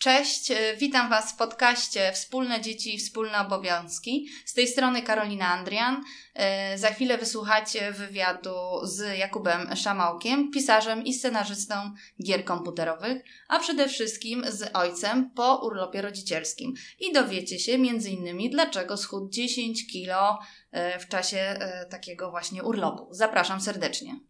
Cześć, e, witam Was w podcaście Wspólne Dzieci, Wspólne Obowiązki. Z tej strony Karolina Andrian. E, za chwilę wysłuchacie wywiadu z Jakubem Szamałkiem, pisarzem i scenarzystą gier komputerowych, a przede wszystkim z ojcem po urlopie rodzicielskim. I dowiecie się innymi, dlaczego schudł 10 kilo e, w czasie takiego właśnie urlopu. Zapraszam serdecznie.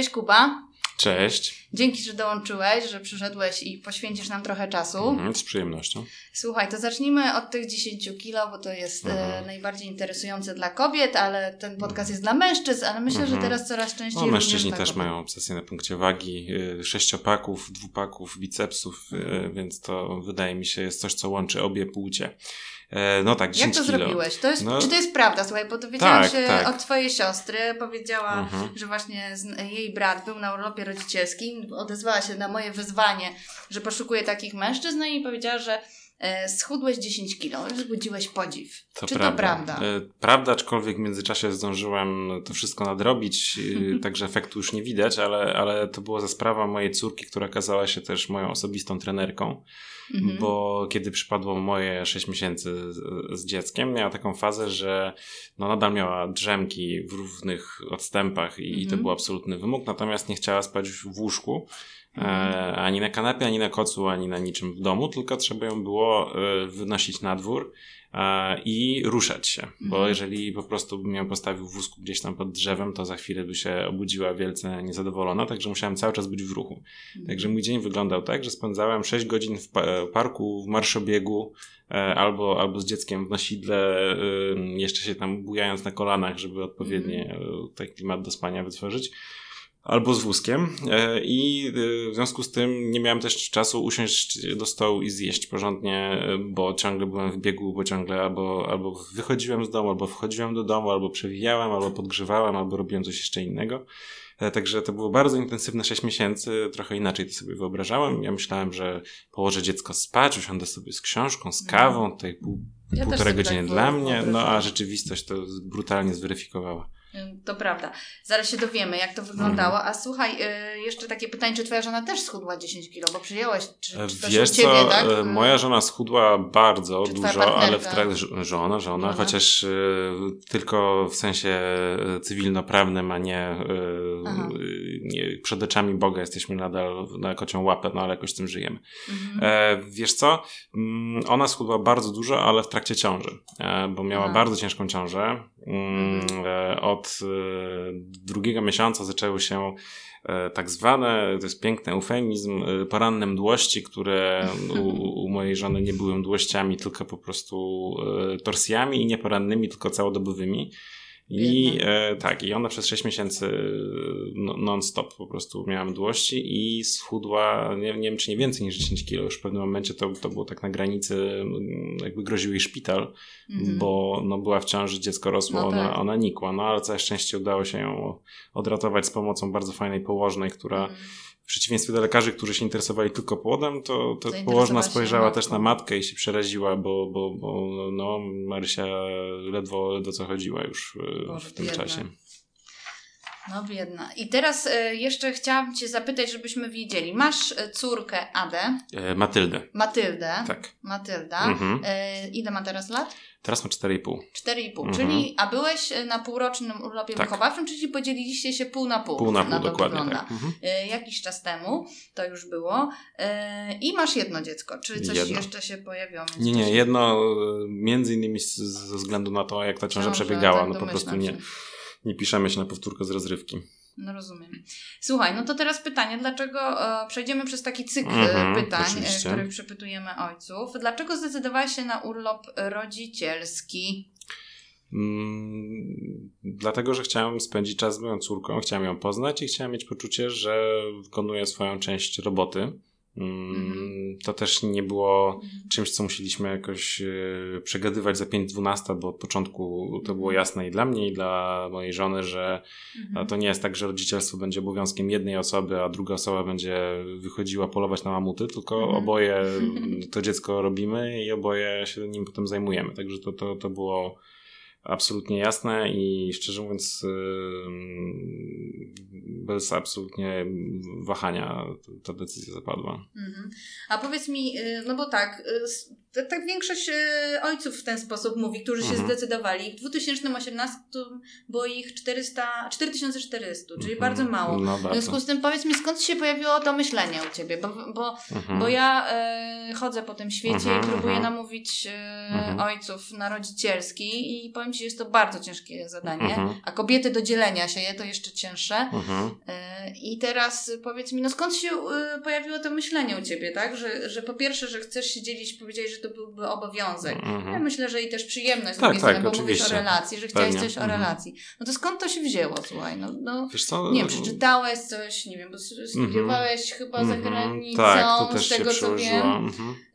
Cześć Kuba. Cześć. Dzięki, że dołączyłeś, że przyszedłeś i poświęcisz nam trochę czasu. Mhm, z przyjemnością. Słuchaj, to zacznijmy od tych 10 kilo, bo to jest e, mhm. e, najbardziej interesujące dla kobiet, ale ten podcast jest dla mężczyzn, ale myślę, mhm. że teraz coraz częściej. No, mężczyźni też mają obsesję na punkcie wagi, y, sześciopaków, dwupaków, bicepsów, y, mhm. więc to wydaje mi się jest coś, co łączy obie płcie. E, no tak, 10 Jak to kilo. zrobiłeś? To jest, no, czy to jest prawda? Słuchaj, bo dowiedziałam tak, się tak. od twojej siostry. Powiedziała, mhm. że właśnie jej brat był na urlopie rodzicielskim. Odezwała się na moje wyzwanie, że poszukuje takich mężczyzn no i powiedziała, że schudłeś 10 kilo, wzbudziłeś podziw. To Czy prawda. to prawda? E, prawda, aczkolwiek w międzyczasie zdążyłem to wszystko nadrobić, także efektu już nie widać, ale, ale to była za sprawa mojej córki, która okazała się też moją osobistą trenerką mhm. bo kiedy przypadło moje 6 miesięcy z, z, dzieckiem, miała taką fazę, że no nadal miała drzemki w równych odstępach i, mhm. i to był absolutny wymóg, natomiast nie chciała spać w łóżku. E, ani na kanapie, ani na kocu, ani na niczym w domu, tylko trzeba ją było e, wynosić na dwór i ruszać się, bo mhm. jeżeli po prostu bym ją postawił w wózku gdzieś tam pod drzewem, to za chwilę by się obudziła wielce niezadowolona, także musiałem cały czas być w ruchu. Mhm. Także mój dzień wyglądał tak, że spędzałem 6 godzin w parku, w marszobiegu, e, albo, albo z dzieckiem w nosidle, jeszcze się tam bujając na kolanach, żeby odpowiednie mhm. E, taki klimat do spania wytworzyć albo z wózkiem e, i e, w związku z tym nie miałem też czasu usiąść do stołu i zjeść porządnie, e, bo ciągle byłem w biegu, bo ciągle albo, albo wychodziłem z domu, albo wchodziłem do domu, albo przewijałem, albo podgrzewałem, albo robiłem coś jeszcze innego. Także to było bardzo intensywne 6 miesięcy, trochę inaczej to sobie wyobrażałem. Ja myślałem, że położę dziecko spać, usiądę sobie z książką, z kawą, tutaj pół, ja półtorej godziny tak dla mnie, no a rzeczywistość to brutalnie zweryfikowała. To prawda. Zaraz się dowiemy, jak to wyglądało. A słuchaj, y, jeszcze takie pytanie, czy twoja żona też schudła 10 kilo? Bo przyjąłeś, czy, czy Wiesz co, ciebie, tak? E, moja żona schudła bardzo czy dużo, ale w trakcie... Żona, żona, chociaż y, tylko w sensie cywilnoprawnym, a nie, y, nie przed oczami Boga jesteśmy nadal na kocią łapę, no ale jakoś z tym żyjemy. Mhm. E, wiesz co, mm, ona schudła bardzo dużo, ale w trakcie ciąży, e, bo miała Aha. bardzo ciężką ciążę. Mm, mhm. E, od e, drugiego miesiąca zaczęły się e, tak zwane, to jest piękny eufemizm, poranne mdłości, które u, u, mojej żony nie były mdłościami, tylko po prostu torsjami i nie porannymi, tylko całodobowymi. I e, tak, i ona przez 6 miesięcy no, non-stop po prostu miała mdłości i schudła, nie, nie wiem czy nie więcej niż 10 kilo. Już w pewnym momencie to, to było tak na granicy, jakby groził jej szpital, mm-hmm. bo no, była w ciąży, dziecko rosło, no tak. ona, ona nikła. No ale całe szczęście udało się ją odratować z pomocą bardzo fajnej położnej, która mm w przeciwieństwie do lekarzy, którzy się interesowali tylko płodem, to, to położna spojrzała też na matkę i się przeraziła, bo, bo, bo no, Marysia ledwo, ledwo co chodziła już e, Boże, w tym biedna. czasie. No biedna. I teraz y, jeszcze chciałam Cię zapytać, żebyśmy wiedzieli. Masz e, córkę Adę. E, Matyldę. Matyldę. Tak. Matylda. Mhm. E, ile ma teraz lat? Teraz ma 4,5. 4,5. Mhm. Czyli, a byłeś na półrocznym urlopie tak. wychowawczym, czyli podzieliliście się pół na pół. Pół na pół, na dokładnie. Tak. Mhm. jakiś czas temu to już było. I masz jedno dziecko. Czy coś jedno. jeszcze się pojawiło? Nie, nie. Jedno między innymi ze względu na to, jak ta ciąża przebiegała. Tak, no po prostu nie. Się nie piszemy się na powtórkę z rozrywki. No rozumiem. Słuchaj, no to teraz pytanie, dlaczego e, przejdziemy przez taki cykl mm -hmm, pytań, w których przepytujemy ojców. Dlaczego zdecydowałeś się na urlop rodzicielski? Mm, dlatego, że chciałem spędzić czas z moją córką, chciałem ją poznać i chciałem mieć poczucie, że wykonuję swoją część roboty. Mm, to też nie było mhm. czymś, co musieliśmy jakoś e, przegadywać za 5-12, bo od początku to było mhm. jasne i dla mnie, i dla mojej żony, że mhm. to nie jest tak, że rodzicielstwo będzie obowiązkiem jednej osoby, a druga osoba będzie wychodziła polować na mamuty, tylko oboje to dziecko robimy i oboje się nim potem zajmujemy. Także to, to, to było absolutnie jasne i szczerze mówiąc bez absolutnie wahania ta decyzja zapadła. Mhm. A powiedz mi, y, no bo tak, tak większość y, ojców w ten sposób mówi, którzy się mhm. zdecydowali. W 2018 było ich 400, 4400, czyli mhm. bardzo mało. No, w związku z tym powiedz mi, skąd się pojawiło to myślenie u Ciebie? Bo, bo, mhm. bo ja e, chodzę po tym świecie i mhm, próbuję mhm. namówić e, ojców na rodzicielski i powiem Ci, jest to bardzo ciężkie zadanie, a kobiety do dzielenia się je to jeszcze cięższe. E, I teraz powiedz mi, no skąd się e, pojawiło to myślenie u Ciebie, tak? Że, że po pierwsze, że chcesz się dzielić, powiedziałeś, że to byłby obowiązek. Ja myślę, że i też przyjemność z tak, drugiej tak, strony, bo mówisz o relacji, że chciałeś Pewnie. coś o relacji. No to skąd to się wzięło, słuchaj? No, no Wiesz co? Nie wiem, przeczytałeś coś, nie wiem, bo studiowałeś mm-hmm. chyba za granicą, tak, z tego co wiem.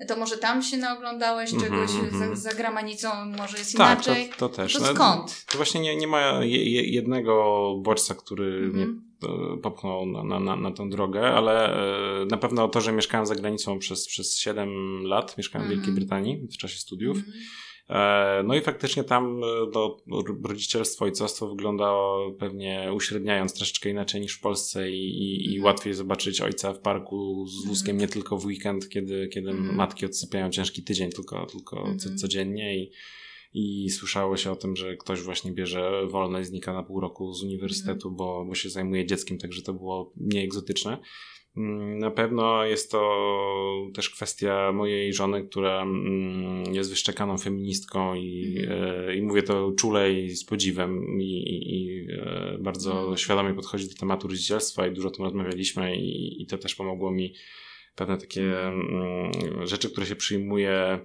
To może tam się naoglądałeś czegoś za, za granicą, może jest tak, inaczej. To, to też. To no, skąd? To właśnie nie, nie ma jednego bodźca, który mnie popchnął na, na, na tę drogę, ale e, na pewno to, że mieszkałem za granicą przez, przez 7 lat, mieszkałem w Wielkiej Brytanii w czasie studiów. E, no i faktycznie tam no, rodzicielstwo, ojcostwo wyglądało pewnie uśredniając troszeczkę inaczej niż w Polsce i, i, i mhm. łatwiej zobaczyć ojca w parku z wózkiem mhm. nie tylko w weekend, kiedy, kiedy mm. matki odsypiają ciężki tydzień, tylko, tylko mm codziennie i i słyszało się o tym, że ktoś właśnie bierze wolne i znika na pół roku z uniwersytetu, mm. bo, bo się zajmuje dzieckiem, także to było mniej egzotyczne. Mm, na pewno jest to też kwestia mojej żony, która mm, jest wyszczekaną feministką i, mm. i mówię to czule i z podziwem i, i e, bardzo mm. świadomie podchodzi do tematu rodzicielstwa i dużo o tym rozmawialiśmy i, i to też pomogło mi pewne takie mm, rzeczy, które się przyjmuje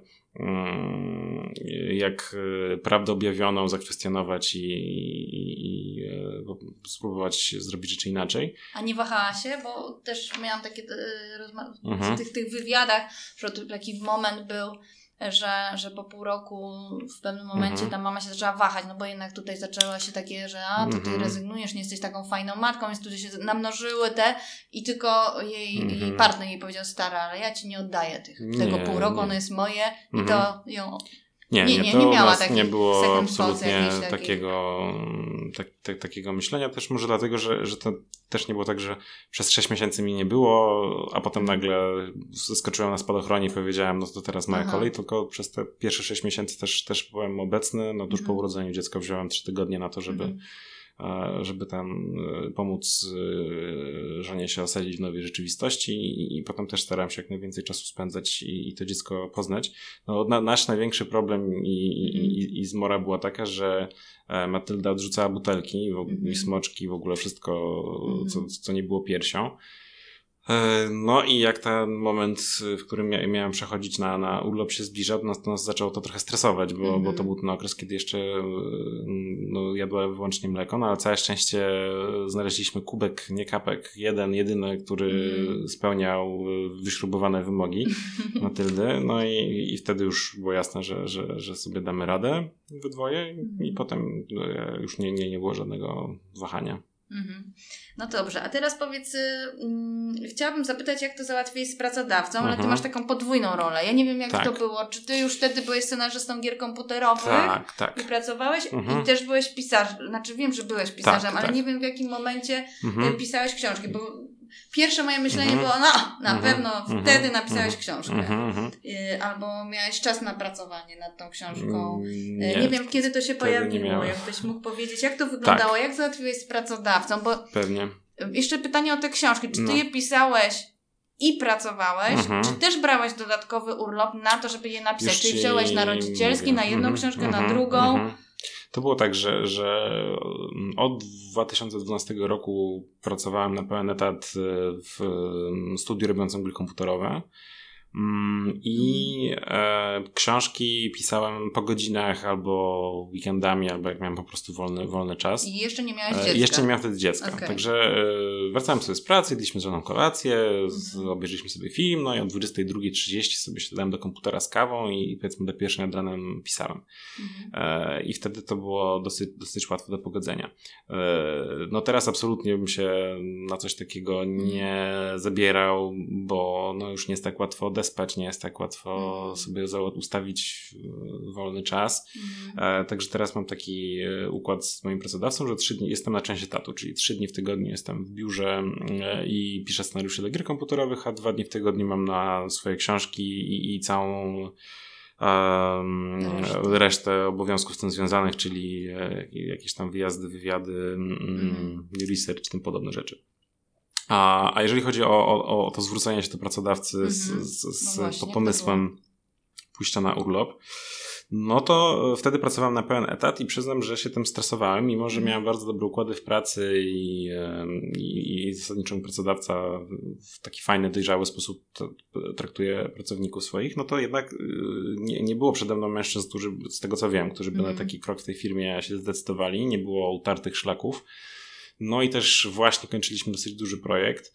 jak e, prawdę objawioną zakwestionować i, i, i e, spróbować zrobić rzeczy inaczej. A nie wahała się, bo też miałam takie e, rozmowy mhm. w tych, tych wywiadach, że taki moment był, że, że po pół roku w pewnym momencie mhm. ta mama się zaczęła wahać, no bo jednak tutaj zaczęła się takie, że a, to ty mhm. rezygnujesz, nie jesteś taką fajną matką, więc tutaj się namnożyły te i tylko jej, jej mhm. partner jej powiedział, stara, ale ja ci nie oddaję tych, nie, tego pół roku, nie. ono jest moje i to ją nie, nie, nie, nie, nie miała takich nie było absolutnie takiego, tak, tak, takiego myślenia. Też może dlatego, że, że to też nie było tak, że przez 6 miesięcy mi nie było, a potem nagle skoczyłem na spadochronie i powiedziałem, no to teraz moja Aha. kolej, tylko przez te pierwsze 6 miesięcy też, też byłem obecny. No tuż mhm. po urodzeniu dziecka wziąłem 3 tygodnie na to, żeby mhm żeby tam e, pomóc e, żonie się osadzić w nowej rzeczywistości i, i potem też starałem się jak najwięcej czasu spędzać i, i to dziecko poznać. No, na, nasz największy problem i, i, i zmora była taka, że e, Matylda odrzucała butelki w, i smoczki, w ogóle wszystko, co, mhm. co nie było piersią. E, no i jak ten moment, w którym miałem przechodzić na, na urlop się zbliżał, to nas zaczęło to trochę stresować, bo, mm -hmm. bo to mhm. był ten okres, kiedy jeszcze no, jadła wyłącznie mleko, no ale całe szczęście znaleźliśmy kubek, nie kapek, jeden, jedyny, który mm. spełniał wyśrubowane wymogi Matyldy, no i, i wtedy już było jasne, że, że, że sobie damy radę we dwoje i mhm. potem no, już nie, nie, nie było żadnego wahania. Mhm. No dobrze, a teraz powiedz, hmm, chciałabym zapytać, jak to załatwiłeś z pracodawcą, ale ty mhm. masz taką podwójną rolę. Ja nie wiem, jak tak. to było. Czy ty już wtedy byłeś scenarzystą gier komputerowych tak, tak. i pracowałeś mhm. i też byłeś pisarzem. Znaczy wiem, że byłeś pisarzem, tak, ale tak. nie wiem, w jakim momencie mhm. pisałeś książki, bo pierwsze moje myślenie -hmm. było, no, na -hmm. pewno -hmm. wtedy napisałeś książkę. Mhm, mhm. Y, albo miałeś czas na pracowanie nad tą książką. Mm, y, nie, nie wiem, kiedy to się pojawiło. Jakbyś mógł powiedzieć, jak to wyglądało, tak. jak załatwiłeś z pracodawcą, bo Pewnie. Jeszcze pytanie o te książki. Czy ty no. je pisałeś i pracowałeś, mhm. czy też brałeś dodatkowy urlop na to, żeby je napisać? Już Czyli wziąłeś na rodzicielski, mówię. na jedną mhm. książkę, na drugą? To było tak, że, że od 2012 roku pracowałem na pełen etat w studiu robiącym gry komputerowe. Mm, I e, książki pisałem po godzinach albo weekendami, albo jak miałem po prostu wolny, wolny czas. I jeszcze nie miałeś e, dziecka? jeszcze nie miałem wtedy dziecka. Okay. Także e, wracałem sobie z pracy, jedliśmy z żoną kolację, z, mhm. obejrzeliśmy sobie film, no i o 22.30 sobie siadałem do komputera z kawą i powiedzmy do pierwszej nad ranem pisałem. Mhm. E, I wtedy to było dosyć, dosyć łatwe do pogodzenia. E, no teraz absolutnie bym się na coś takiego nie zabierał, bo no już nie jest tak łatwo odespać, nie jest tak łatwo mm. sobie ustawić e, wolny czas. Mm. Także teraz mam taki e, układ z moim pracodawcą, że trzy dni jestem na część etatu, czyli trzy dni w tygodniu jestem w biurze e, i piszę scenariusze do gier komputerowych, a dwa dni w tygodniu mam na swoje książki i, i całą um, resztę. resztę. obowiązków z tym związanych, czyli jakieś tam wyjazdy, wywiady, mm. research, tym podobne rzeczy. A, a jeżeli chodzi o, o, o to zwrócenie się do pracodawcy mm -hmm. z, mhm. z, z no właśnie, pomysłem pójścia na urlop, no to wtedy pracowałem na pełen etat i przyznam, że się tym stresowałem, mimo że mhm. miałem bardzo dobre układy w pracy i, i, i zasadniczo pracodawca w taki fajny, dojrzały sposób traktuje pracowników swoich, no to jednak y, nie, nie było przede mną mężczyzn, którzy, z tego co wiem, którzy by mm. na mhm. taki krok w tej firmie się zdecydowali, nie było utartych szlaków. No i też właśnie kończyliśmy dosyć duży projekt.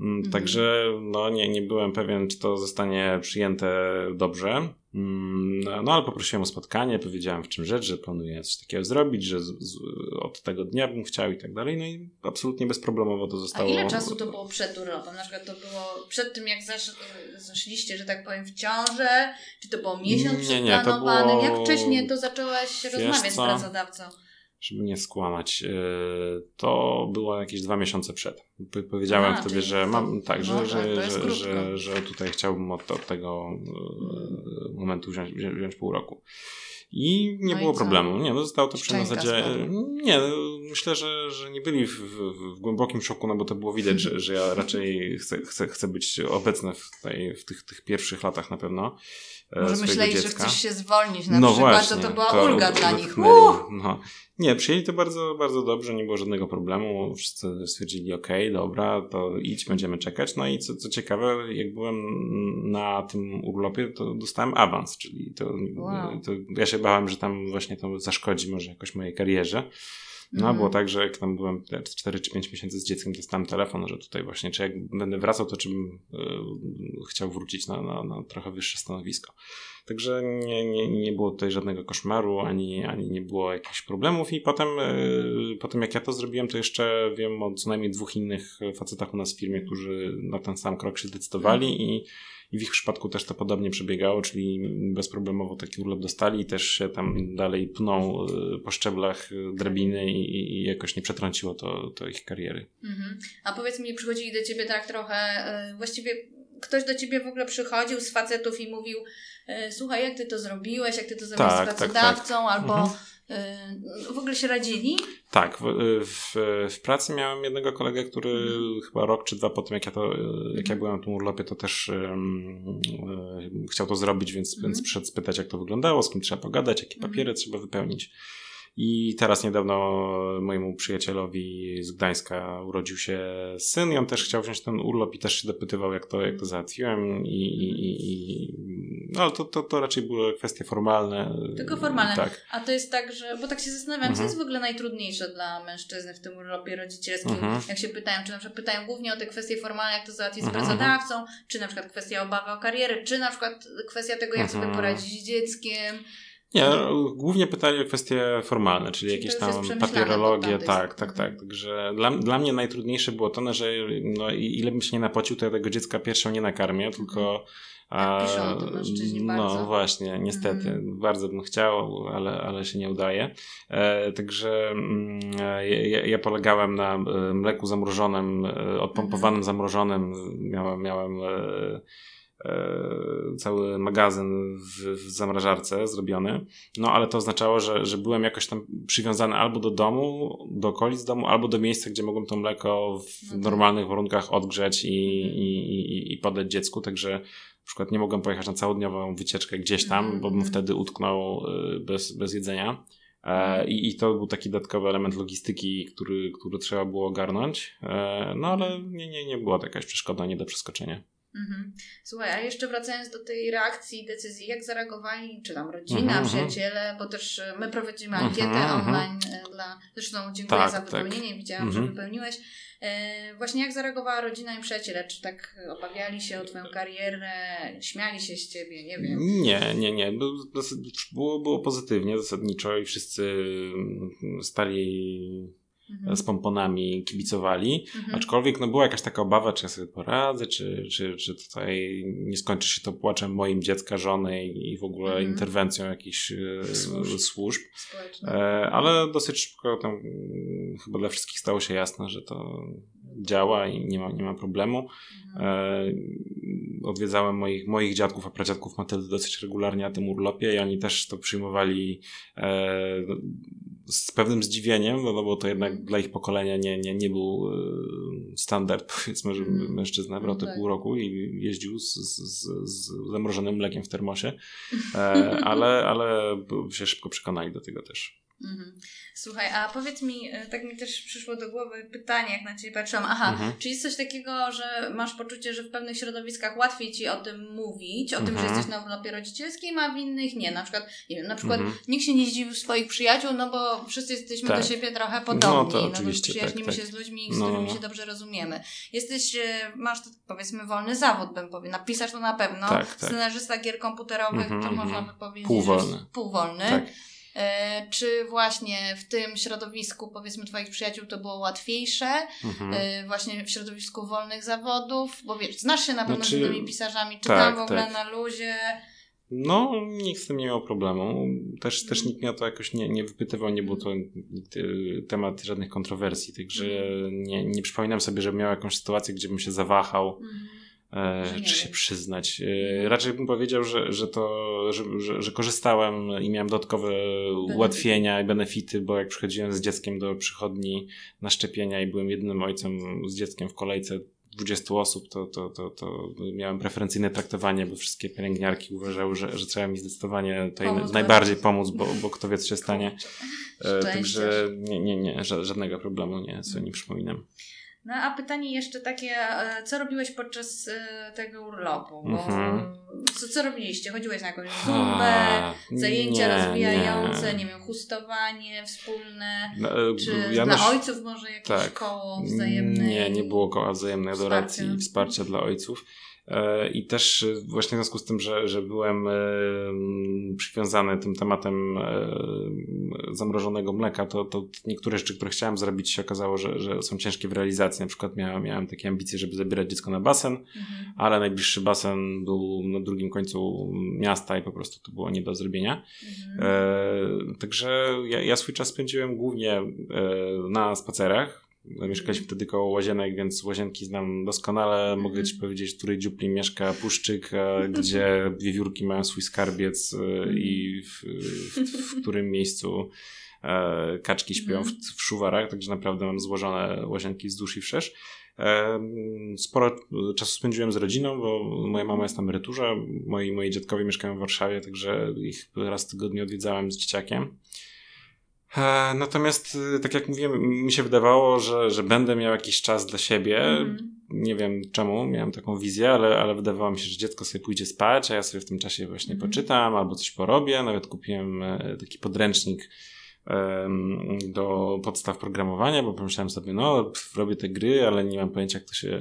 Mm, mhm. Także no, nie, nie byłem pewien, czy to zostanie przyjęte dobrze. Mm, no ale poprosiłem o spotkanie, powiedziałem w czym rzecz, że planuję coś takiego zrobić, że z, z, od tego dnia bym chciał i tak dalej. No i absolutnie bezproblemowo to zostało. A ile czasu to było przed urlopem? Na przykład to było przed tym, jak zasz, zaszliście, że tak powiem, w ciążę? Czy to było miesiąc nie, nie, to było... Jak wcześniej to zaczęłaś rozmawiać z pracodawcą? Żeby nie skłamać, e, to było jakieś dwa miesiące przed. Powiedziałem A, wtedy, że mam, tak, że, no, że, tak, że, że, że, tutaj chciałbym od, od tego e, momentu wziąć, wziąć pół roku. I nie no było i problemu. Nie, no zostało to przy zasadzie. Nie, no, myślę, że, że nie byli w, w, w, głębokim szoku, no bo to było widać, że, że ja raczej chcę, chcę, chcę być obecny w, tej, w tych, tych pierwszych latach na pewno. E, Może myśleli, dziecka. że chcesz się zwolnić na no przykład, właśnie, to, to była to ulga dla nich. No. Nie, przyjęli to bardzo, bardzo dobrze, nie było żadnego problemu. Wszyscy stwierdzili, ok, dobra, to idź, będziemy czekać. No i co, co ciekawe, jak byłem na tym urlopie, to dostałem awans, czyli to, wow. to ja się bałem, że tam właśnie to zaszkodzi może jakoś mojej karierze. No, mm. było tak, że jak tam byłem 4 czy 5 miesięcy z dzieckiem, dostałem telefon, że tutaj właśnie, czy jak będę wracał, to czy bym y, chciał wrócić na, na, na trochę wyższe stanowisko. Także nie, nie, nie było tutaj żadnego koszmaru, ani, ani nie było jakichś problemów. I potem, yy, potem jak ja to zrobiłem, to jeszcze wiem o co najmniej dwóch innych facetach u nas w firmie, którzy na ten sam krok się decydowali mm. i i w ich przypadku też to podobnie przebiegało, czyli bezproblemowo taki urlop dostali i też się tam dalej pną y, po szczeblach y, drabiny i, i jakoś nie przetrąciło to, to ich kariery. Mhm. A powiedz mi, przychodzili do ciebie tak trochę, y, właściwie ktoś do ciebie w ogóle przychodził z facetów i mówił słuchaj, jak ty to zrobiłeś, jak ty to zrobiłeś tak, z pracodawcą, tak, tak. albo mhm. W ogóle się radzili? Tak, w, w, w, pracy miałem jednego kolegę, który mhm. chyba rok czy dwa po tym, jak ja, to, jak ja mhm. byłem na tym urlopie, to też um, chciał to zrobić, więc, mhm. więc przyszedł spytać, jak to wyglądało, z kim trzeba pogadać, jakie mhm. papiery trzeba wypełnić. I teraz niedawno mojemu przyjacielowi z Gdańska urodził się syn i on też chciał wziąć ten urlop i też się dopytywał, jak to, jak to załatwiłem. I, i, i, no ale to, to, to raczej były kwestie formalne. Tylko formalne. Tak. A to jest tak, że, bo tak się zastanawiam, mhm. co jest w ogóle najtrudniejsze dla mężczyzny w tym urlopie rodzicielskim? Mhm. Jak się pytają, czy na przykład pytają głównie o te kwestie formalne, jak to załatwić z mhm. pracodawcą, czy na przykład kwestia obawy o karierę, czy na przykład kwestia tego, jak sobie mhm. poradzić z dzieckiem. Nie, głównie pytali o kwestie formalne, czyli, czyli jakieś tam papierologie, tak, tak, tak. Także dla, dla mnie najtrudniejsze było to, no, że no, ile bym się nie napocił, to ja tego dziecka pierwszą nie nakarmię, tylko a, tak piszą to mężczyźni no bardzo. właśnie, niestety. Mm. Bardzo bym chciał, ale, ale się nie udaje. E, także mm, ja, ja, polegałem na e, mleku zamrożonym, e, odpompowanym mm. zamrożonym. Miałem, miałem E, cały magazyn w, w, zamrażarce zrobiony. No ale to oznaczało, że, że byłem jakoś tam przywiązany albo do domu, do okolic domu, albo do miejsca, gdzie mogłem to mleko w mhm. normalnych warunkach odgrzeć i, mhm. i, i, i podać dziecku. Także na przykład nie mogłem pojechać na całodniową wycieczkę gdzieś tam, bo bym mhm. wtedy utknął e, bez, bez jedzenia. E, I, I to był taki dodatkowy element logistyki, który, który trzeba było ogarnąć. E, no ale nie, nie, nie była to jakaś przeszkoda, nie do przeskoczenia. Mhm. Słuchaj, a jeszcze wracając do tej reakcji, decyzji, jak zareagowali, czy tam rodzina, mhm, przyjaciele, bo też e, my prowadzimy ankietę mhm, online dla, zresztą dziękuję tak, za tak. wypełnienie, tak. widziałam, że wypełniłeś. E, właśnie jak zareagowała rodzina i przyjaciele? Czy tak obawiali się o Twoją karierę, śmiali się z Ciebie, nie wiem? Nie, nie, nie. Było, było pozytywnie zasadniczo i wszyscy stali mhm. z pomponami kibicowali, mhm. aczkolwiek no była jakaś taka obawa, czy ja sobie poradzę, czy, czy, czy tutaj nie skończy się to płaczem moim dziecka, żony i w ogóle mhm. interwencją jakichś e, służb, służb. E, ale dosyć szybko tam chyba dla wszystkich stało się jasne, że to działa i nie ma, nie ma problemu. Mhm. E, odwiedzałem moich, moich dziadków, a pradziadków Matyldy dosyć regularnie na tym urlopie i oni też to przyjmowali z pewnym zdziwieniem, no, no bo to jednak dla ich pokolenia nie, nie, nie był e, standard, powiedzmy, że mm. mężczyzna brał te tak. pół roku i jeździł z, z, z zamrożonym mlekiem w termosie, e, ale, ale się szybko przekonali do tego też. Mhm. Słuchaj, a powiedz mi, e, tak mi też przyszło do głowy pytanie, jak na Ciebie patrzyłam. Aha, mhm. czy jest coś takiego, że masz poczucie, że w pewnych środowiskach łatwiej Ci o tym mówić, o mhm. tym, że mhm. jesteś na urlopie rodzicielskim, a w innych nie. Na przykład, nie wiem, na przykład mhm. nikt się nie zdziwił swoich przyjaciół, no bo wszyscy jesteśmy tak. do siebie trochę podobni. No, to no bo przyjaźnimy tak, tak. się z ludźmi, z no. którymi się dobrze rozumiemy. Jesteś, e, masz powiedzmy wolny zawód, bym powiedział. Napisasz to na pewno. Tak, tak. Scenarzysta gier komputerowych, to mhm, można by powiedzieć. Półwolny. Półwolny. Tak. E, czy właśnie w tym środowisku, powiedzmy, Twoich przyjaciół to było łatwiejsze, mhm. E, właśnie w środowisku wolnych zawodów, bo wiesz, znasz się na pewno znaczy, z tymi pisarzami, czy tak, tam w ogóle tak. na luzie. No, nikt z tym nie miał problemu. Też, też nikt mnie o to jakoś nie, nie wypytywał, nie był to temat żadnych kontrowersji, także mhm. nie, nie przypominam sobie, że miał jakąś sytuację, gdzie bym się zawahał. Mhm e, czy się przyznać. E, raczej bym powiedział, że, że to, że, że, że korzystałem i miałem dodatkowe ułatwienia i benefity, bo jak przychodziłem z dzieckiem do przychodni na szczepienia i byłem jednym ojcem z dzieckiem w kolejce 20 osób, to, to, to, to miałem preferencyjne traktowanie, bo wszystkie pielęgniarki uważały, że, że trzeba mi zdecydowanie tutaj pomóc najbardziej pomóc, bo, bo kto wie, co się stanie. E, także nie, nie, nie, żadnego problemu nie, sobie nie przypominam. No a pytanie jeszcze takie, e, co robiłeś podczas e, tego urlopu? Bo, mhm. co, co robiliście? Chodziłeś na jakąś zumbę, zajęcia nie, rozwijające, nie. nie wiem, hustowanie wspólne, no, e, czy dla ojców może jakieś tak, koło wzajemne? Nie, nie było koła wzajemnej adoracji i wsparcia dla ojców. E, I też e, właśnie w związku z tym, że, że byłem e, przywiązany tym tematem zamrożonego mleka, to, to niektóre rzeczy, które chciałem zrobić, się okazało, że, że są ciężkie w realizacji. Na przykład miałem, miałem takie ambicje, żeby zabierać dziecko na basen, mhm. ale najbliższy basen był na drugim końcu miasta i po prostu to było nie do zrobienia. Mhm. E, także ja, ja swój czas spędziłem głównie e, na spacerach Mieszkaliśmy wtedy koło łazienek, więc łazienki znam doskonale. Mogę ci mhm. powiedzieć, w której dziupli mieszka Puszczyk, gdzie wiewiórki mają swój skarbiec e, i w, w, w którym miejscu e, kaczki śpią w, w szuwarach, także naprawdę mam złożone łazienki z dusz i wszerz. E, sporo czasu spędziłem z rodziną, bo moja mama jest na emeryturze, moi, moi dziadkowie mieszkają w Warszawie, także ich raz w tygodniu odwiedzałem z dzieciakiem. E, natomiast, y, tak jak mówiłem, mi się wydawało, że, że będę miał jakiś czas dla siebie. Mm. Nie wiem czemu, miałem taką wizję, ale, ale wydawało mi się, że dziecko sobie pójdzie spać, a ja sobie w tym czasie właśnie mm. poczytam albo coś porobię. Nawet kupiłem e, taki podręcznik do podstaw programowania, bo pomyślałem sobie, no, robię te gry, ale nie mam pojęcia, jak to się,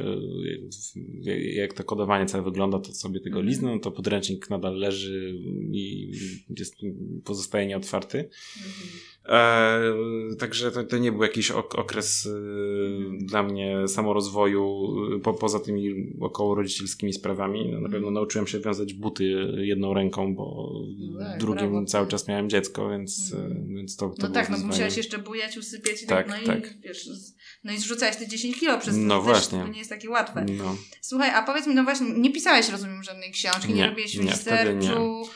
jak to kodowanie całe wygląda, to sobie tego mhm. liznę, to podręcznik nadal leży i jest, pozostaje nieotwarty. Mhm. E, także to, to, nie był jakiś okres y, dla mnie samorozwoju y, po, poza tymi około rodzicielskimi sprawami. No, na pewno mhm. nauczyłem się wiązać buty jedną ręką, bo no tak, drugim brawo. cały czas miałem dziecko, więc, mm. więc to, to No tak, no bo musiałeś jeszcze bujać, usypiać i tak, tak, no tak. i wiesz, no i zrzucałeś te 10 kilo przez No właśnie. To nie jest takie łatwe. No. Słuchaj, a powiedz mi, no właśnie, nie pisałeś, rozumiem, żadnej książki, nie, nie robiłeś researchu.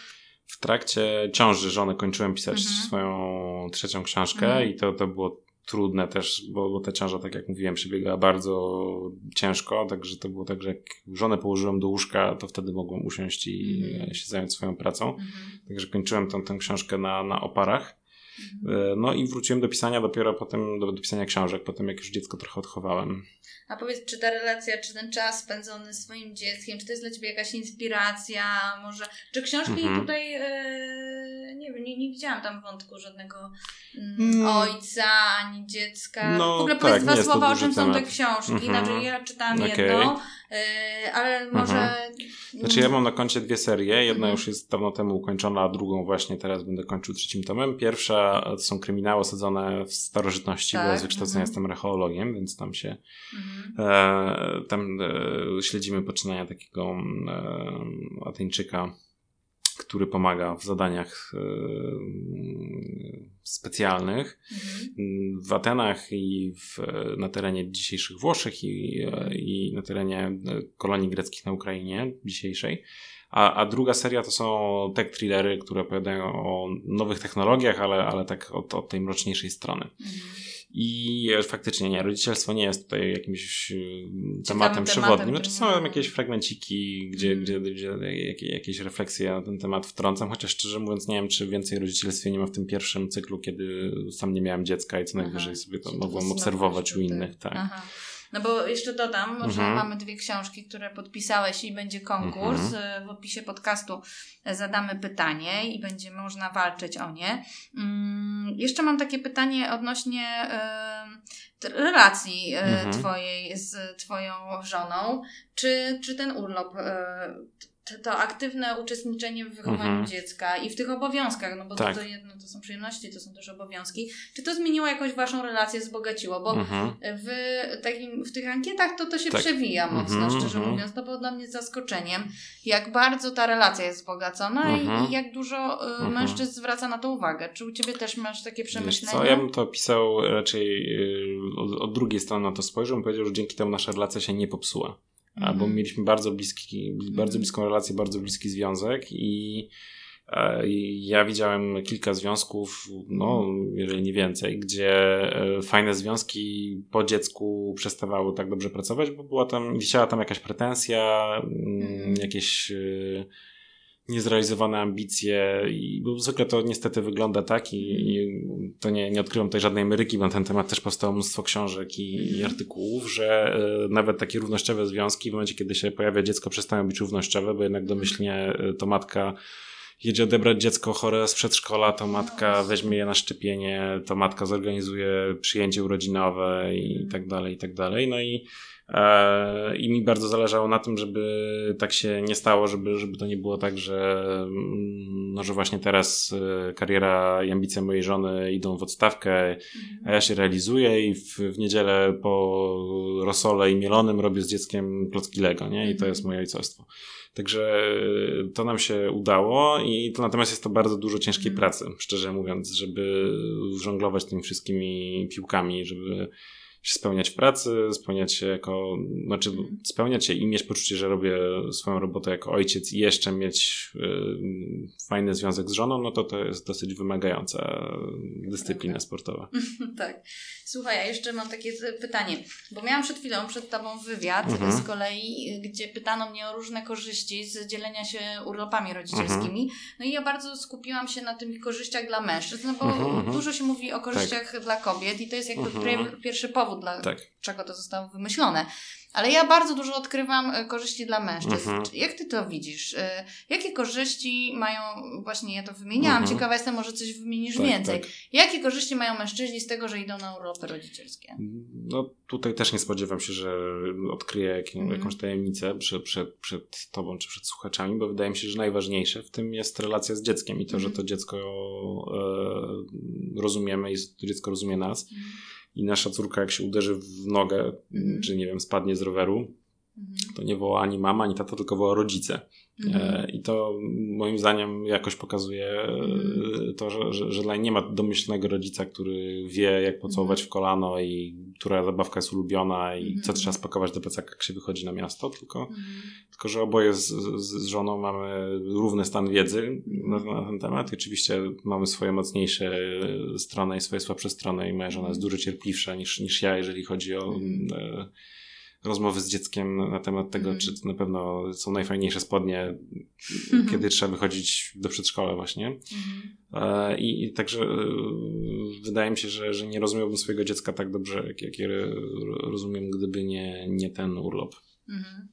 W trakcie ciąży żony kończyłem pisać mhm. swoją trzecią książkę mhm. i to, to było trudne też, bo, bo ta ciąża, tak jak mówiłem, przebiegała bardzo ciężko, także to było tak, że jak żonę położyłem do łóżka, to wtedy mogłem usiąść i mm. się zająć swoją pracą. Mm. Także kończyłem tą, tę książkę na, na oparach. Mhm. No i wróciłem do pisania dopiero potem, do, do pisania książek, potem jak już dziecko trochę odchowałem. A powiedz, czy ta relacja, czy ten czas spędzony z swoim dzieckiem, czy to jest dla Ciebie jakaś inspiracja, może, czy książki mhm. tutaj, e, nie wiem, nie, nie widziałam tam wątku żadnego mm, ojca, ani dziecka. No, w ogóle tak, powiedz dwa słowa, o czym są te książki, mhm. znaczy ja czytałam okay. jedną, e, ale może... Mhm. Znaczy ja mam na koncie dwie serie, jedna mhm. już jest dawno temu ukończona, a drugą właśnie teraz będę kończył trzecim tomem. Pierwsza to są kryminały osadzone w starożytności, tak. bo ja z wykształcenia mhm. jestem archeologiem, więc tam się mhm. E, tam e, śledzimy poczynania takiego e, Ateńczyka, który pomaga w zadaniach e, specjalnych mhm. w Atenach i w, na terenie dzisiejszych Włoszech i, i na terenie kolonii greckich na Ukrainie dzisiejszej. A, a druga seria to są tech thrillery, które opowiadają o nowych technologiach, ale, ale tak od, od tej mroczniejszej strony. Mhm. I faktycznie nie, rodzicielstwo nie jest tutaj jakimś y, tematem przewodnim. Znaczy są tam jakieś fragmenciki, gdzie, mm. gdzie, gdzie jakieś refleksje na ten temat wtrącam, chociaż szczerze mówiąc nie wiem, czy więcej rodzicielstwie nie ma w tym pierwszym cyklu, kiedy sam nie miałem dziecka i co najwyżej Aha. sobie to mogłem obserwować u innych. Tak. Aha. No bo jeszcze dodam, że mhm. mamy dwie książki, które podpisałeś i będzie konkurs. Mhm. W opisie podcastu zadamy pytanie i będzie można walczyć o nie. Mm, jeszcze mam takie pytanie odnośnie relacji y, mhm. twojej z twoją żoną. Czy, czy ten urlop y, to aktywne uczestniczenie w wychowaniu mhm. dziecka i w tych obowiązkach, no bo tak. to, to jedno to są przyjemności, to są też obowiązki. Czy to zmieniło jakoś waszą relację, wzbogaciło? Bo mhm. w, takim, w tych ankietach to, to się tak. przewija mocno, mhm, szczerze mhm. mówiąc. To było dla mnie zaskoczeniem, jak bardzo ta relacja jest wzbogacona i, mhm. i, jak dużo y, mhm. mężczyzn zwraca na to uwagę. Czy u ciebie też masz takie przemyślenia? co, ja bym to pisał raczej y, od, od drugiej strony na to spojrzał, bym powiedział, że dzięki temu nasza relacja się nie popsuła. Bo mieliśmy bardzo bliski, bardzo mm. bliską relację, bardzo bliski związek i e, ja widziałem kilka związków, no, jeżeli nie więcej, gdzie e, fajne związki po dziecku przestawały tak dobrze pracować, bo była tam, wisiała tam jakaś pretensja, mm. jakieś e, niezrealizowane ambicje i zwykle to niestety wygląda tak i, i, to nie, nie odkrywam tutaj żadnej Ameryki, bo na ten temat też powstało mnóstwo książek i, i artykułów, że y, nawet takie równościowe związki w momencie, kiedy się pojawia dziecko przestają być równościowe, bo jednak domyślnie y, to matka jedzie odebrać dziecko chore z przedszkola, to matka no, weźmie je na szczepienie, to matka zorganizuje przyjęcie urodzinowe i tak dalej, i tak dalej. No i E, I mi bardzo zależało na tym, żeby tak się nie stało, żeby, żeby to nie było tak, że, mm, no, że właśnie teraz e, kariera i ambicje mojej żony idą w odstawkę, a ja się realizuję i w, w niedzielę po rosole i mielonym robię z dzieckiem klocki Lego, nie? I to jest moje ojcostwo. Także to nam się udało i to natomiast jest to bardzo dużo ciężkiej mhm. pracy, szczerze mówiąc, żeby żonglować tymi wszystkimi piłkami, żeby się spełniać w pracy, spełniać się jako, znaczy mhm. spełniać się i mieć poczucie, że robię swoją robotę jako ojciec i jeszcze mieć y, fajny związek z żoną, no to to jest dosyć wymagająca dyscyplina okay. sportowa. tak. Słuchaj, ja jeszcze mam takie pytanie, bo miałam przed chwilą przed Tobą wywiad mhm. z kolei, gdzie pytano mnie o różne korzyści z dzielenia się urlopami rodzicielskimi. Mhm. No i ja bardzo skupiłam się na tych korzyściach dla mężczyzn, no bo mhm, mhm. dużo się mówi o korzyściach tak. dla kobiet i to jest jakby mhm. pierwszy powód, dla tak. czego to zostało wymyślone. Ale ja bardzo dużo odkrywam e, korzyści dla mężczyzn. Mhm. Jak ty to widzisz? E, jakie korzyści mają, właśnie ja to wymieniałam, mhm. ciekawa jestem, może coś wymienisz tak, więcej. Tak. Jakie korzyści mają mężczyźni z tego, że idą na urlopy rodzicielskie? No tutaj też nie spodziewam się, że odkryję jaką, mhm. jakąś tajemnicę przed, przed, przed tobą czy przed słuchaczami, bo wydaje mi się, że najważniejsze w tym jest relacja z dzieckiem i to, że mhm. to dziecko e, rozumiemy i to dziecko rozumie nas. I nasza córka jak się uderzy w nogę, mm. czy nie wiem, spadnie z roweru. To nie woła ani mama, ani tata, tylko woła rodzice. Mm. I to moim zdaniem jakoś pokazuje mm. to, że, że, że nie ma domyślnego rodzica, który wie, jak pocałować mhm. w kolano i która zabawka jest ulubiona i mm. co trzeba spakować do plecaka, jak się wychodzi na miasto, tylko, mm. tylko że oboje z, z, z, żoną mamy równy stan wiedzy na, na, ten temat. I oczywiście mamy swoje mocniejsze strony i swoje słabsze strony i moja żona jest dużo cierpliwsza niż, niż ja, jeżeli chodzi o. Rozmowy z dzieckiem na temat tego, mm. czy to na pewno są najfajniejsze spodnie, mm -hmm. kiedy trzeba wychodzić do przedszkola właśnie. Mm -hmm. I, I, także e, wydaje mi się, że, że nie rozumiałbym swojego dziecka tak dobrze, jak, jak je rozumiem, gdyby nie, nie ten urlop. -hmm.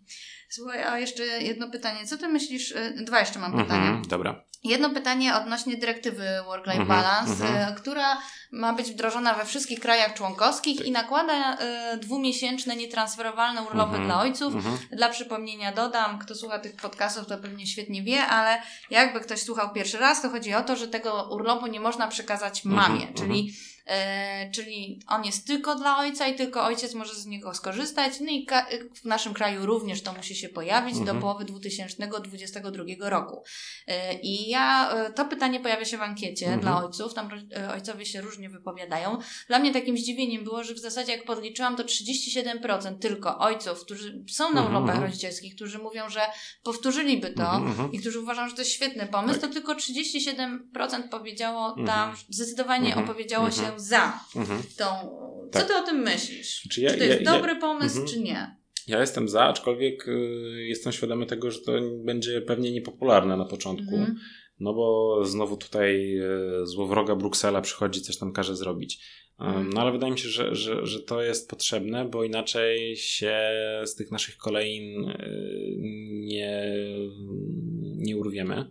Słuchaj, a jeszcze jedno pytanie. Co ty myślisz? E, dwa jeszcze mam pytania. Mhm, dobra. Jedno pytanie odnośnie dyrektywy Work-Life mhm, Balance, mhm. która ma być wdrożona we wszystkich krajach członkowskich i nakłada y, dwumiesięczne, nietransferowalne urlopy dla ojców. Dla przypomnienia dodam, kto słucha tych podcastów, to pewnie świetnie wie, ale jakby ktoś słuchał pierwszy raz, to chodzi o to, że tego urlopu nie można przekazać mamie, czyli E, czyli on jest tylko dla ojca i tylko ojciec może z niego skorzystać. No i w naszym kraju również to musi się pojawić mhm. do połowy 2022 roku. E, I ja, e, to pytanie pojawia się w ankiecie mhm. dla ojców, tam ojcowie się różnie wypowiadają. Dla mnie takim zdziwieniem było, że w zasadzie jak podliczyłam, to 37% tylko ojców, którzy są na urlopach mhm. rodzicielskich, którzy mówią, że powtórzyliby to mhm, mhm. i którzy uważają, że to jest świetny pomysł, tak. to tylko 37% powiedziało tam, zdecydowanie opowiedziało się za mhm. tą. Co tak. ty o tym myślisz? Czy, ja, czy to jest ja, dobry ja, pomysł, mhm. czy nie? Ja jestem za, aczkolwiek y, jestem świadomy tego, że to będzie pewnie niepopularne na początku. Mhm. No bo znowu tutaj y, złowroga Bruksela przychodzi, coś tam każe zrobić. Mhm. No ale wydaje mi się, że, że, że to jest potrzebne, bo inaczej się z tych naszych kolejn y, nie, nie urwiemy.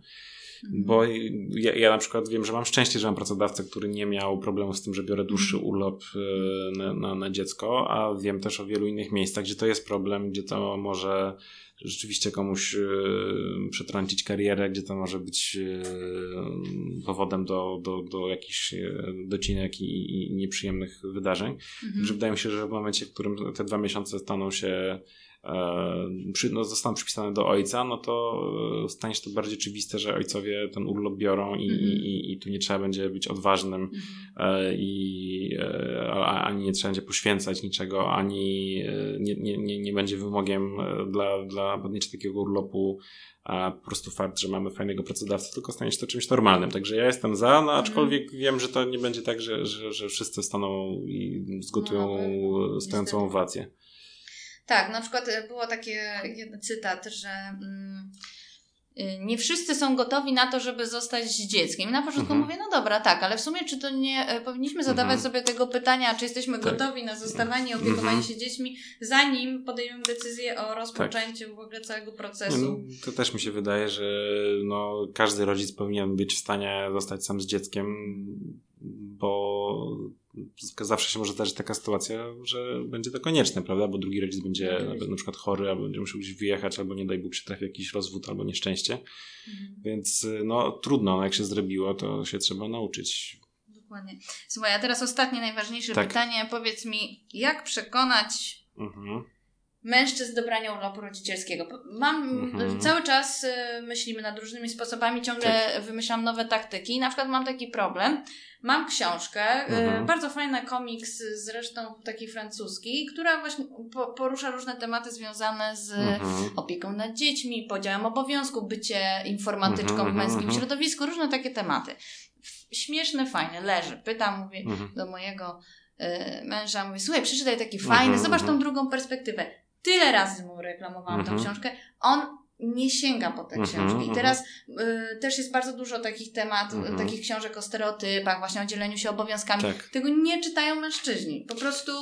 Bo ja, ja, na przykład wiem, że mam szczęście, że mam pracodawcę, który nie miał problemu z tym, że biorę dłuższy mhm. urlop e, na, na, na dziecko, a wiem też o wielu innych miejscach, gdzie to jest problem, gdzie to może rzeczywiście komuś e, przetrącić karierę, gdzie to może być e, powodem do, do, do jakichś docinek i, i nieprzyjemnych wydarzeń. Mhm. Że wydaje mi się, że w momencie, w którym te dwa miesiące staną się przy, no, zostaną przypisane do ojca, no to e, stanie się to bardziej oczywiste, że ojcowie ten urlop biorą i, mm -hmm. i, i tu nie trzeba będzie być odważnym mm -hmm. i ani nie trzeba będzie poświęcać niczego, ani nie, nie, nie, nie będzie wymogiem dla, dla podjęcia takiego urlopu a po prostu fakt, że mamy fajnego pracodawcę, tylko stanie się to czymś normalnym. Także ja jestem za, no mhm. aczkolwiek wiem, że to nie będzie tak, że, że, że wszyscy staną i zgotują no, stojącą owację. Tak, na przykład e, było takie jeden cytat, że mm, y, nie wszyscy są gotowi na to, żeby zostać z dzieckiem. I na początku mhm. mówię, no dobra, tak, ale w sumie czy to nie e, powinniśmy zadawać mhm. sobie tego pytania, czy jesteśmy tak. gotowi na zostawanie, mhm. opiekowanie się dziećmi, zanim podejmiemy decyzję o rozpoczęciu tak. w ogóle całego procesu. No, to też mi się wydaje, że no, każdy rodzic powinien być w stanie zostać sam z dzieckiem, bo zawsze się może zdarzyć taka sytuacja, że będzie to konieczne, prawda? Bo drugi rodzic będzie na, na przykład chory, albo będzie musiał gdzieś wyjechać, albo nie daj Bóg się trafi jakiś rozwód, albo nieszczęście. Mhm. Więc no trudno, no, jak się zrobiło, to się trzeba nauczyć. Dokładnie. Słuchaj, a teraz ostatnie, najważniejsze tak. pytanie. Powiedz mi, jak przekonać mhm mężczyzn do brania urlopu rodzicielskiego. Mam mhm. cały czas y, myślimy nad różnymi sposobami, ciągle tak. wymyślam nowe taktyki. Na przykład mam taki problem. Mam książkę, y, mhm. bardzo fajny komiks, zresztą taki francuski, która właśnie porusza różne tematy związane z mhm. opieką nad dziećmi, podziałem obowiązków, bycie informatyczką w mhm, męskim mhm. środowisku, różne takie tematy. Śmieszne, fajne, leży. Pytam, mówię mhm. do mojego y, męża, mówię, słuchaj, przeczytaj taki fajny, zobacz tą drugą perspektywę tyle razy mu reklamowałam mhm. tą książkę, on nie sięga po te mhm, książki. I mhm. teraz y, też jest bardzo dużo takich tematów, mhm. takich książek o stereotypach, właśnie o dzieleniu się obowiązkami. Tak. Tego nie czytają mężczyźni. Po prostu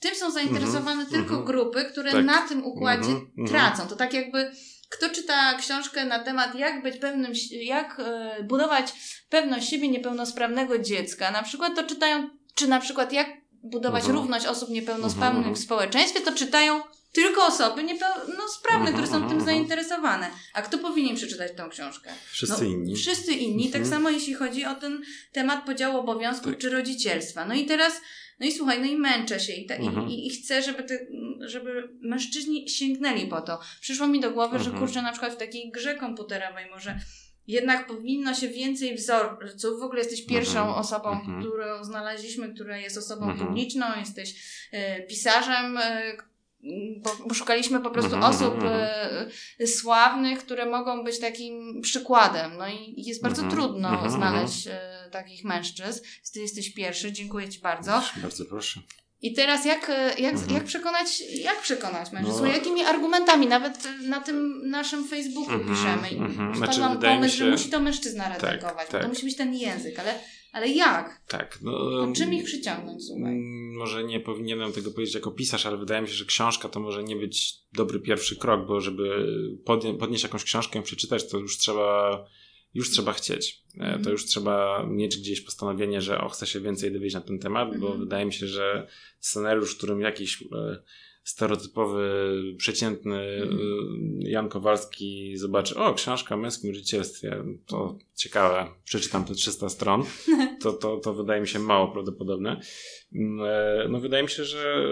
tym są zainteresowane mhm. tylko mhm. grupy, które tak. na tym układzie tracą. To tak jakby kto czyta książkę na temat, jak być pewnym, jak y, budować pewność siebie niepełnosprawnego dziecka, na przykład to czytają, czy na przykład jak budować równość osób niepełnosprawnych w społeczeństwie, to czytają tylko osoby niepełnosprawne, które są tym zainteresowane. A kto powinien przeczytać tą książkę? Wszyscy no, inni. Wszyscy inni. Tak mhm. samo jeśli chodzi o ten temat podziału obowiązków tak. czy rodzicielstwa. No i teraz, no i słuchaj, no i męczę się i, ta, mhm. i, i, chcę, żeby, te, żeby mężczyźni sięgnęli po to. Przyszło mi do głowy, mhm. że kurczę, na przykład w takiej grze komputerowej może jednak powinno się więcej wzorców. W ogóle jesteś pierwszą mhm. osobą, mhm. którą znaleźliśmy, która jest osobą mhm. publiczną, jesteś y, pisarzem, y, bo szukaliśmy po prostu mhm, osób mhm, mhm. E, sławnych, które mogą być takim przykładem. No i jest bardzo trudno znaleźć e, takich mężczyzn. Ty jesteś pierwszy, dziękuję Ci bardzo. Bardzo proszę. I teraz jak, jak, mhm. jak przekonać, jak przekonać mężczyzn? No. Jakimi argumentami? Nawet na tym naszym Facebooku mhm, piszemy. Mhm. Znaczy, pomysł, się... że musi to mężczyzna tak, redagować. Tak, tak. To musi być ten język, ale, ale jak? Tak. No, czym ich przyciągnąć? Słuchaj? Mm, może nie powinienem tego powiedzieć jako pisarz, ale wydaje mi się, że książka to może nie być dobry pierwszy krok, bo żeby podnieść jakąś książkę i przeczytać, to już trzeba już trzeba chcieć. Mm. To już trzeba mieć gdzieś postanowienie, że o, chcę się więcej dowiedzieć na ten temat, mm. bo mhm. wydaje mi się, że scenariusz, w którym jakiś e, stereotypowy, przeciętny mm. Jan Kowalski zobaczy, o, książka o męskim rodzicielstwie, to ciekawe, przeczytam te 300 stron, to, to, to wydaje mi się mało prawdopodobne. Mm, e, no wydaje mi się, że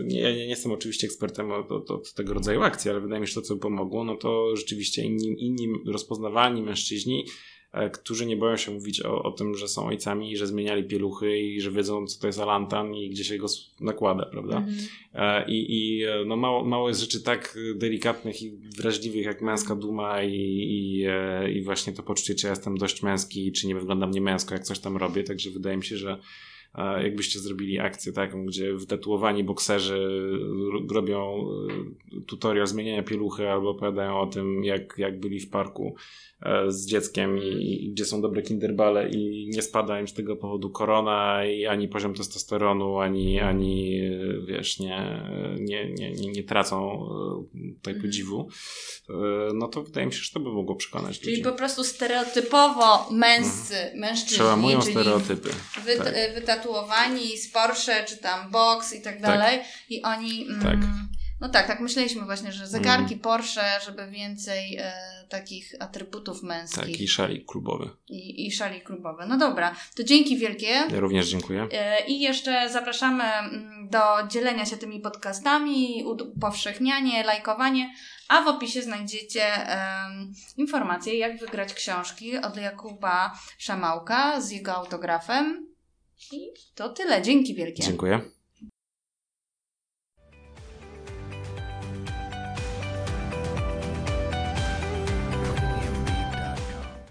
e, nie, nie, jestem oczywiście ekspertem od, od, od, tego rodzaju akcji, ale wydaje mi się, że to, co pomogło, no to rzeczywiście inni, inni rozpoznawalni mężczyźni którzy nie boją się mówić o, o tym, że są ojcami i że zmieniali pieluchy i że wiedzą, co to jest alantan i gdzie się go nakłada, prawda? Mhm. E, I, i e, no mało, mało jest rzeczy tak delikatnych i wrażliwych jak męska duma i, i, i właśnie to poczucie, czy ja jestem dość męski, czy nie wyglądam nie męsko, jak coś tam robię, także wydaje mi się, że jakbyście zrobili akcję taką, gdzie wytatuowani bokserzy robią tutorial zmieniania pieluchy albo opowiadają o tym, jak, jak byli w parku E, z dzieckiem i, i, gdzie są dobre kinderbale i nie spada im z tego powodu korona i ani poziom testosteronu, ani, ani wiesz, nie, nie, nie, nie, nie tracą e, tutaj mhm. podziwu, e, no to wydaje mi się, że to by mogło przekonać Czyli ludzi. po prostu stereotypowo męscy, mhm. mężczyźni, Przełamują stereotypy. Wy, tak. Wytatuowani z Porsche, czy tam box i tak dalej tak. i oni... Mm, tak no tak, tak myśleliśmy właśnie, że zegarki mm. Porsche, żeby więcej e, takich atrybutów męskich. Tak, i szali klubowe. I, I szali klubowe. No dobra, to dzięki wielkie. Ja również dziękuję. E, I jeszcze zapraszamy mm, do dzielenia się tymi podcastami, upowszechnianie, lajkowanie, a w opisie znajdziecie informacje, jak wygrać książki od Jakuba Szamałka z jego autografem. I to tyle. Dzięki wielkie. Dziękuję.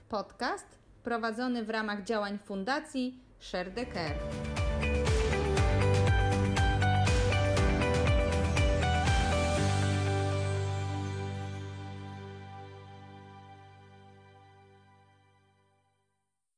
Podcast prowadzony w ramach działań Fundacji Share the Care.